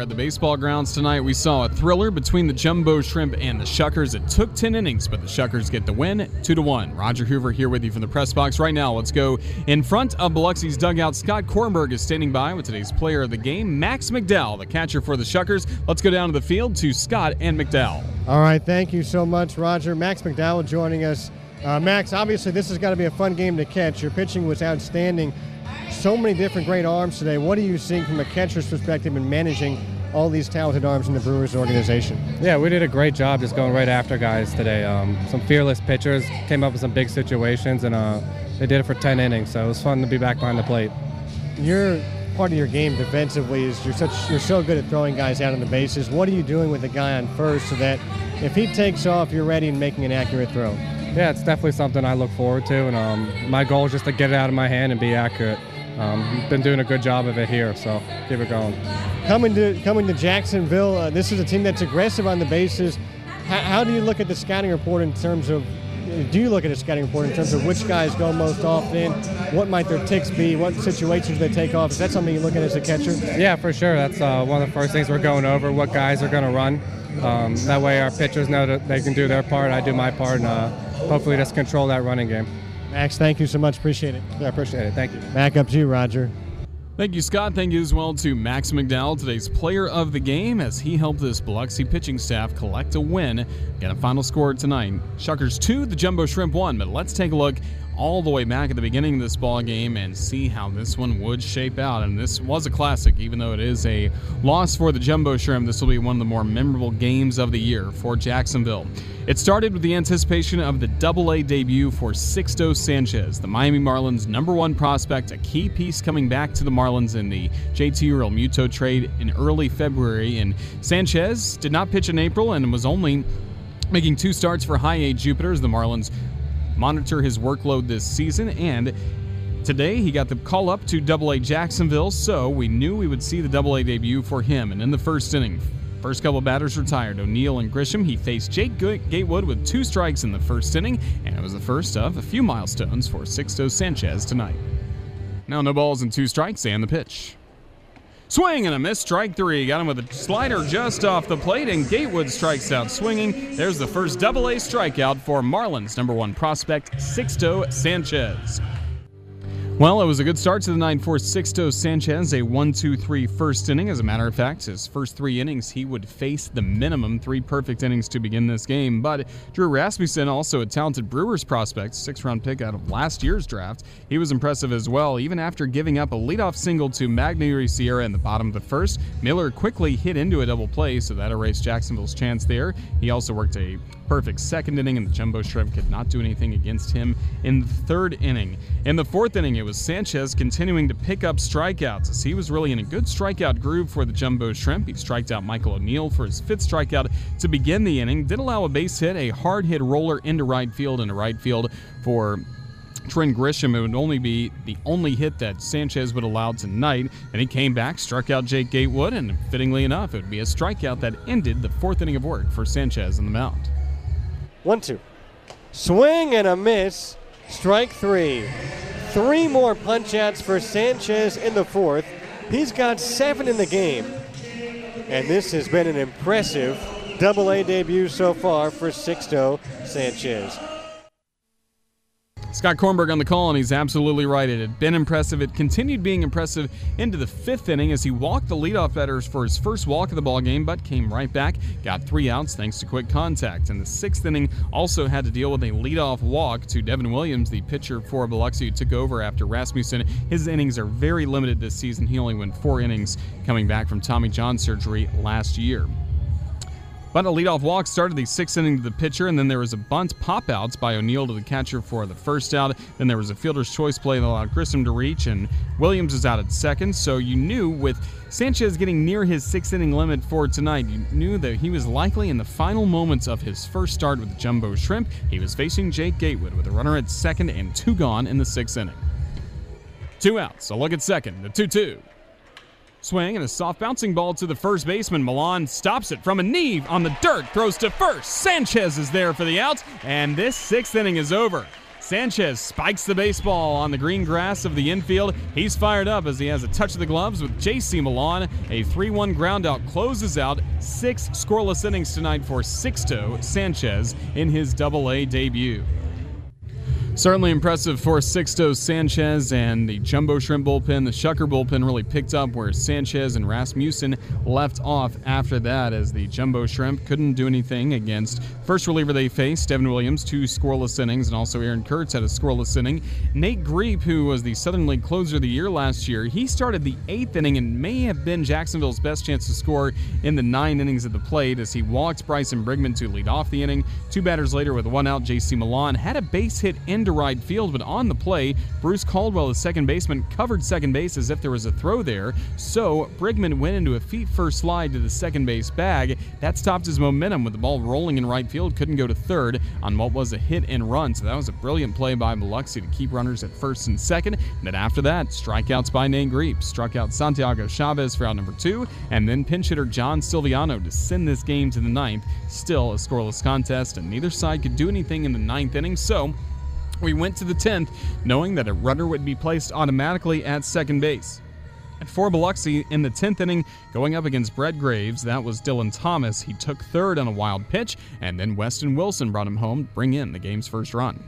at the baseball grounds tonight. We saw a thriller between the Jumbo Shrimp and the Shuckers. It took 10 innings, but the Shuckers get the win 2 to 1. Roger Hoover here with you from the press box right now. Let's go in front of Biloxi's dugout. Scott Kornberg is standing by with today's player of the game, Max McDowell, the catcher for the Shuckers. Let's go down to the field to Scott and McDowell. All right, thank you so much, Roger. Max McDowell joining us. Uh, Max, obviously, this has got to be a fun game to catch. Your pitching was outstanding so many different great arms today. What are you seeing from a catcher's perspective in managing all these talented arms in the Brewers organization? Yeah, we did a great job just going right after guys today. Um, some fearless pitchers came up with some big situations, and uh, they did it for 10 innings. So it was fun to be back behind the plate. Your part of your game defensively is you're such you're so good at throwing guys out on the bases. What are you doing with the guy on first so that if he takes off, you're ready and making an accurate throw? Yeah, it's definitely something I look forward to, and um, my goal is just to get it out of my hand and be accurate. Um, been doing a good job of it here, so keep it going. Coming to coming to Jacksonville, uh, this is a team that's aggressive on the bases. How, how, do you look at the scouting report in terms of? Do you look at a scouting report in terms of which guys go most often? What might their ticks be? What situations they take off? Is that something you look at as a catcher? Yeah, for sure. That's uh, one of the first things we're going over. What guys are going to run. Um, that way, our pitchers know that they can do their part. I do my part, and uh, hopefully, just control that running game. Max, thank you so much. Appreciate it. Yeah, I appreciate it. Thank you. Back up to you, Roger. Thank you, Scott. Thank you as well to Max McDowell, today's player of the game, as he helped this Biloxi pitching staff collect a win. Get a final score tonight. Shuckers 2, the Jumbo Shrimp 1. But let's take a look all the way back at the beginning of this ball game and see how this one would shape out. And this was a classic, even though it is a loss for the Jumbo Shrimp. This will be one of the more memorable games of the year for Jacksonville. It started with the anticipation of the Double A debut for Sixto Sanchez, the Miami Marlins' number one prospect, a key piece coming back to the Marlins in the JT Realmuto trade in early February. And Sanchez did not pitch in April and was only making two starts for high A Jupiters. The Marlins monitor his workload this season and Today, he got the call up to Double A Jacksonville, so we knew we would see the Double A debut for him. And in the first inning, first couple batters retired O'Neill and Grisham. He faced Jake Gatewood with two strikes in the first inning, and it was the first of a few milestones for Sixto Sanchez tonight. Now, no balls and two strikes, and the pitch. Swing and a miss, strike three. Got him with a slider just off the plate, and Gatewood strikes out swinging. There's the first double A strikeout for Marlins number one prospect, Sixto Sanchez. Well, it was a good start to the 9 4 Sixto Sanchez, a 1 2 3 first inning. As a matter of fact, his first three innings, he would face the minimum three perfect innings to begin this game. But Drew Rasmussen, also a talented Brewers prospect, six round pick out of last year's draft, he was impressive as well. Even after giving up a leadoff single to Magneuris Sierra in the bottom of the first, Miller quickly hit into a double play, so that erased Jacksonville's chance there. He also worked a perfect second inning, and the Jumbo Shrimp could not do anything against him in the third inning. In the fourth inning, it was Sanchez continuing to pick up strikeouts as he was really in a good strikeout groove for the Jumbo Shrimp. He striked out Michael O'Neill for his fifth strikeout to begin the inning, did allow a base hit, a hard hit roller into right field, a right field for Trent Grisham. It would only be the only hit that Sanchez would allow tonight. And he came back, struck out Jake Gatewood, and fittingly enough, it would be a strikeout that ended the fourth inning of work for Sanchez on the mound. One, two. Swing and a miss. Strike three. Three more punch outs for Sanchez in the fourth. He's got seven in the game. And this has been an impressive double A debut so far for Sixto Sanchez. Scott Kornberg on the call, and he's absolutely right. It had been impressive. It continued being impressive into the fifth inning as he walked the leadoff batters for his first walk of the ball game, but came right back, got three outs thanks to quick contact. And the sixth inning also had to deal with a leadoff walk to Devin Williams, the pitcher for Biloxi, who took over after Rasmussen. His innings are very limited this season. He only went four innings coming back from Tommy John surgery last year. But a leadoff walk started the sixth inning to the pitcher, and then there was a bunt pop outs by O'Neill to the catcher for the first out. Then there was a fielder's choice play that allowed Grisham to reach, and Williams was out at second. So you knew with Sanchez getting near his sixth inning limit for tonight, you knew that he was likely in the final moments of his first start with Jumbo Shrimp. He was facing Jake Gatewood with a runner at second and two gone in the sixth inning. Two outs, a look at second, the 2 2. Swing and a soft bouncing ball to the first baseman. Millan stops it from a knee on the dirt, throws to first. Sanchez is there for the out, and this sixth inning is over. Sanchez spikes the baseball on the green grass of the infield. He's fired up as he has a touch of the gloves with J.C. Millan. A 3 1 groundout closes out six scoreless innings tonight for Sixto Sanchez in his double A debut. Certainly impressive for Sixto Sanchez and the Jumbo Shrimp bullpen. The Shucker bullpen really picked up where Sanchez and Rasmussen left off after that, as the Jumbo Shrimp couldn't do anything against first reliever they faced, Devin Williams, two scoreless innings, and also Aaron Kurtz had a scoreless inning. Nate Griep, who was the Southern League closer of the year last year, he started the eighth inning and may have been Jacksonville's best chance to score in the nine innings at the plate as he walked Bryson Brigman to lead off the inning. Two batters later, with one out, J.C. Millan had a base hit into to right field, but on the play, Bruce Caldwell, the second baseman, covered second base as if there was a throw there. So Brigman went into a feet first slide to the second base bag. That stopped his momentum with the ball rolling in right field. Couldn't go to third on what was a hit and run. So that was a brilliant play by Biloxi to keep runners at first and second. And then after that, strikeouts by Nate Griep. Struck out Santiago Chavez for out number two, and then pinch hitter John Silviano to send this game to the ninth. Still a scoreless contest, and neither side could do anything in the ninth inning. So we went to the 10th knowing that a runner would be placed automatically at second base. At 4 Biloxi in the 10th inning, going up against Brett Graves, that was Dillon Thomas. He took third on a wild pitch, and then Weston Wilson brought him home, bring in the game's first run.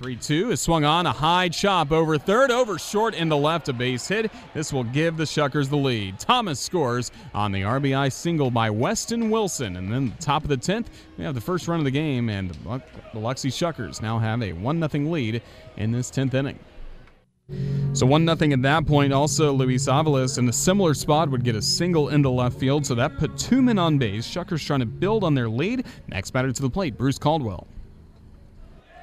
3 2 is swung on a high chop over third, over short in the left, a base hit. This will give the Shuckers the lead. Thomas scores on the RBI single by Weston Wilson. And then the top of the 10th, we have the first run of the game, and the Biloxi Shuckers now have a 1 0 lead in this 10th inning. So 1 0 at that point. Also, Luis Avalos in a similar spot would get a single into left field, so that put two men on base. Shuckers trying to build on their lead. Next batter to the plate, Bruce Caldwell.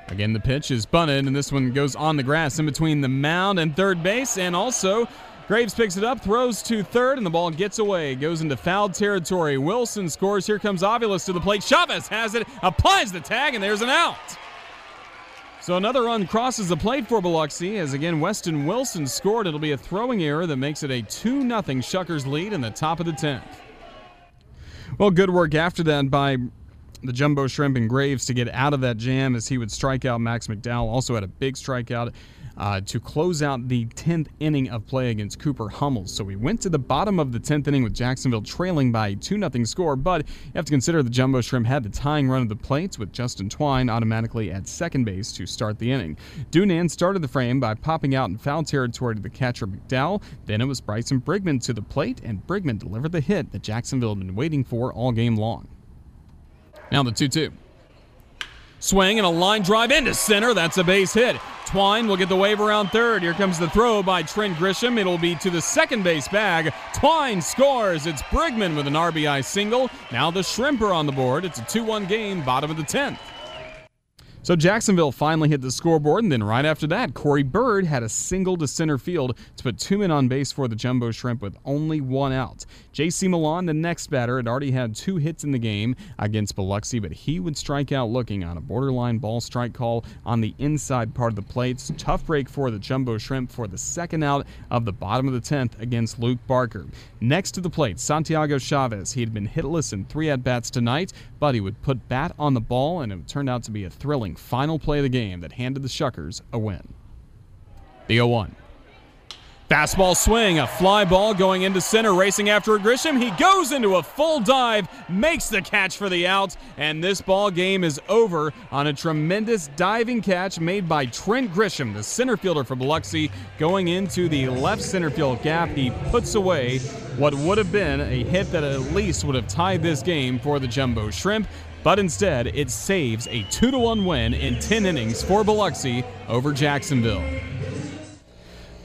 Again, the pitch is bunted, and this one goes on the grass in between the mound and third base. And also, Graves picks it up, throws to third, and the ball gets away. Goes into foul territory. Wilson scores. Here comes Avalos to the plate. Chavez has it, applies the tag, and there's an out. So another run crosses the plate for Biloxi as again Weston Wilson scored. It'll be a throwing error that makes it a 2 0 Shuckers lead in the top of the 10th. Well, good work after that by the jumbo shrimp and Graves to get out of that jam as he would strike out Max McDowell. Also had a big strikeout uh, to close out the 10th inning of play against Cooper Hummels. So we went to the bottom of the 10th inning with Jacksonville trailing by a 2 0 score, but you have to consider the Jumbo Shrimp had the tying run of the plates with Justin Twine automatically at second base to start the inning. Dunand started the frame by popping out in foul territory to the catcher McDowell. Then it was Bryson Brigman to the plate, and Brigman delivered the hit that Jacksonville had been waiting for all game long. Now the 2 2. Swing and a line drive into center. That's a base hit. Twine will get the wave around third. Here comes the throw by Trent Grisham. It'll be to the second base bag. Twine scores. It's Brigman with an RBI single. Now the Shrimper on the board. It's a 2 1 game, bottom of the 10th. So Jacksonville finally hit the scoreboard, and then right after that, Corey Bird had a single to center field to put two men on base for the Jumbo Shrimp with only one out. J.C. Millan, the next batter, had already had two hits in the game against Biloxi, but he would strike out looking on a borderline ball strike call on the inside part of the plate. Tough break for the Jumbo Shrimp for the second out of the bottom of the 10th against Luke Barker. Next to the plate, Santiago Chavez. He had been hitless in three at bats tonight, but he would put bat on the ball, and it turned out to be a thrilling final play of the game that handed the Shuckers a win. The 0 1. Fastball swing, a fly ball going into center, racing after Grisham. He goes into a full dive, makes the catch for the out, and this ball game is over on a tremendous diving catch made by Trent Grisham, the center fielder for Biloxi, going into the left center field gap. He puts away what would have been a hit that at least would have tied this game for the Jumbo Shrimp but instead it saves a 2 1 win in 10 innings for Biloxi over Jacksonville.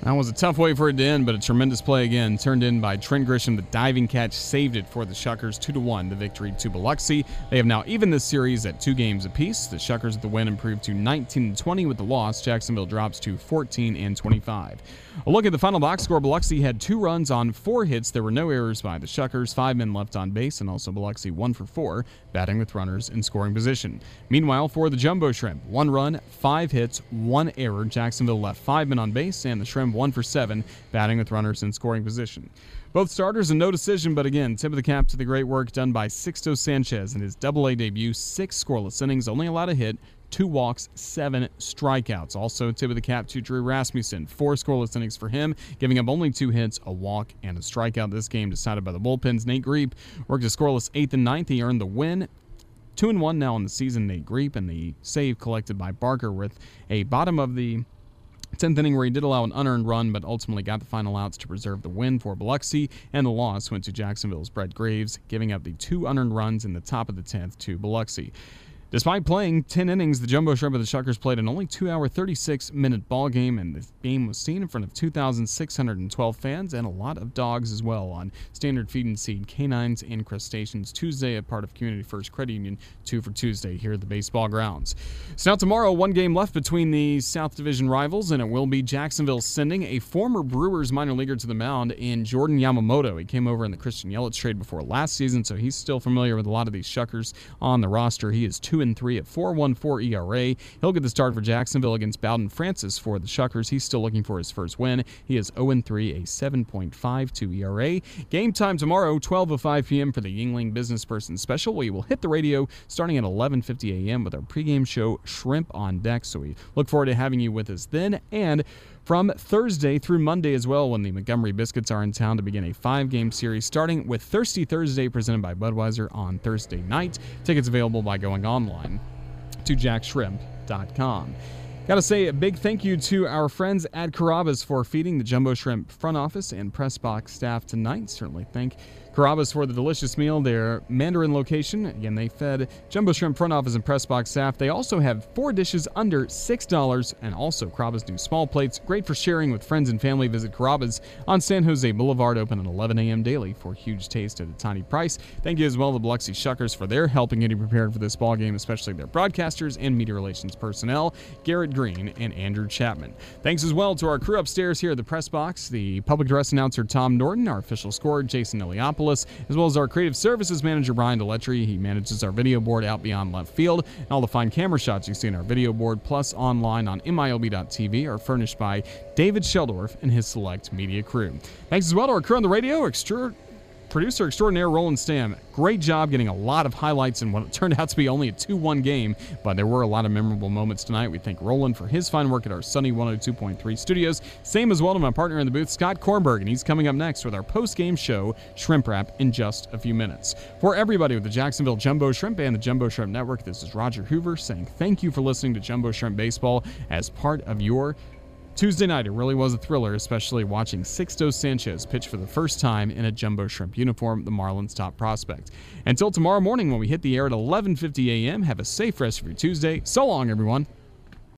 That was a tough way for it to end, but a tremendous play again. Turned in by Trent Grisham. The diving catch saved it for the Shuckers 2 to 1, the victory to Biloxi. They have now even this series at two games apiece. The Shuckers with the win improved to 19 20 with the loss. Jacksonville drops to 14 and 25. A look at the final box score Biloxi had two runs on four hits. There were no errors by the Shuckers, five men left on base, and also Biloxi one for four, batting with runners in scoring position. Meanwhile, for the Jumbo Shrimp, one run, five hits, one error. Jacksonville left five men on base, and the Shrimp one for seven, batting with runners in scoring position. Both starters and no decision, but again, tip of the cap to the great work done by Sixto Sanchez in his double A debut, six scoreless innings, only allowed a hit, two walks, seven strikeouts. Also, tip of the cap to Drew Rasmussen, four scoreless innings for him, giving up only two hits, a walk, and a strikeout. This game decided by the bullpens. Nate Griep worked a scoreless eighth and ninth. He earned the win. Two and one now in the season. Nate Griep and the save collected by Barker with a bottom of the 10th inning where he did allow an unearned run, but ultimately got the final outs to preserve the win for Biloxi, and the loss went to Jacksonville's Brett Graves, giving up the two unearned runs in the top of the 10th to Biloxi. Despite playing 10 innings, the Jumbo Shrimp of the Shuckers played an only 2 hour 36 minute ball game, and the game was seen in front of 2,612 fans and a lot of dogs as well on standard feed and seed canines and crustaceans Tuesday, a part of Community First Credit Union, 2 for Tuesday here at the baseball grounds. So now tomorrow, one game left between the South Division rivals, and it will be Jacksonville sending a former Brewers minor leaguer to the mound in Jordan Yamamoto. He came over in the Christian Yelich trade before last season, so he's still familiar with a lot of these Shuckers on the roster. He is 2 and 3 at 4.14 ERA. He'll get the start for Jacksonville against Bowden Francis for the Shuckers. He's still looking for his first win. He is 0 3, a 7.52 ERA. Game time tomorrow, 12 5 p.m. for the Yuengling Business Person Special. We will hit the radio starting at 11:50 a.m. with our pregame show Shrimp on Deck. So we look forward to having you with us then and from Thursday through Monday as well when the Montgomery Biscuits are in town to begin a five game series, starting with Thirsty Thursday presented by Budweiser on Thursday night. Tickets available by going online to jaxshrimp.com. Got to say a big thank you to our friends at Carrabba's for feeding the Jumbo Shrimp front office and press box staff tonight. Certainly thank Carrabba's for the delicious meal. Their Mandarin location, again, they fed Jumbo Shrimp front office and press box staff. They also have four dishes under $6 and also Carrabba's new small plates. Great for sharing with friends and family. Visit Carrabba's on San Jose Boulevard, open at 11 a.m. daily for huge taste at a tiny price. Thank you as well to the Biloxi Shuckers for their helping getting prepared for this ball game, especially their broadcasters and media relations personnel, Garrett Green and Andrew Chapman. Thanks as well to our crew upstairs here at the press box, the public address announcer Tom Norton, our official scorer Jason Eliopoulos, as well as our creative services manager, Brian Deletry. He manages our video board out beyond left field. And all the fine camera shots you see in our video board, plus online on MILB.tv, are furnished by David Sheldorf and his select media crew. Thanks as well to our crew on the radio, extra producer extraordinaire Roland Stam. Great job getting a lot of highlights in what turned out to be only a 2 1 game, but there were a lot of memorable moments tonight. We thank Roland for his fine work at our Sunny 102.3 studios. Same as well to my partner in the booth, Scott Kornberg, and he's coming up next with our post game show, Shrimp Wrap, in just a few minutes. For everybody with the Jacksonville Jumbo Shrimp and the Jumbo Shrimp Network, this is Roger Hoover saying thank you for listening to Jumbo Shrimp Baseball as part of your Tuesday night, it really was a thriller, especially watching Sixto Sanchez pitch for the first time in a jumbo shrimp uniform, the Marlins' top prospect. Until tomorrow morning when we hit the air at 11:50 a.m., have a safe rest of your Tuesday. So long, everyone.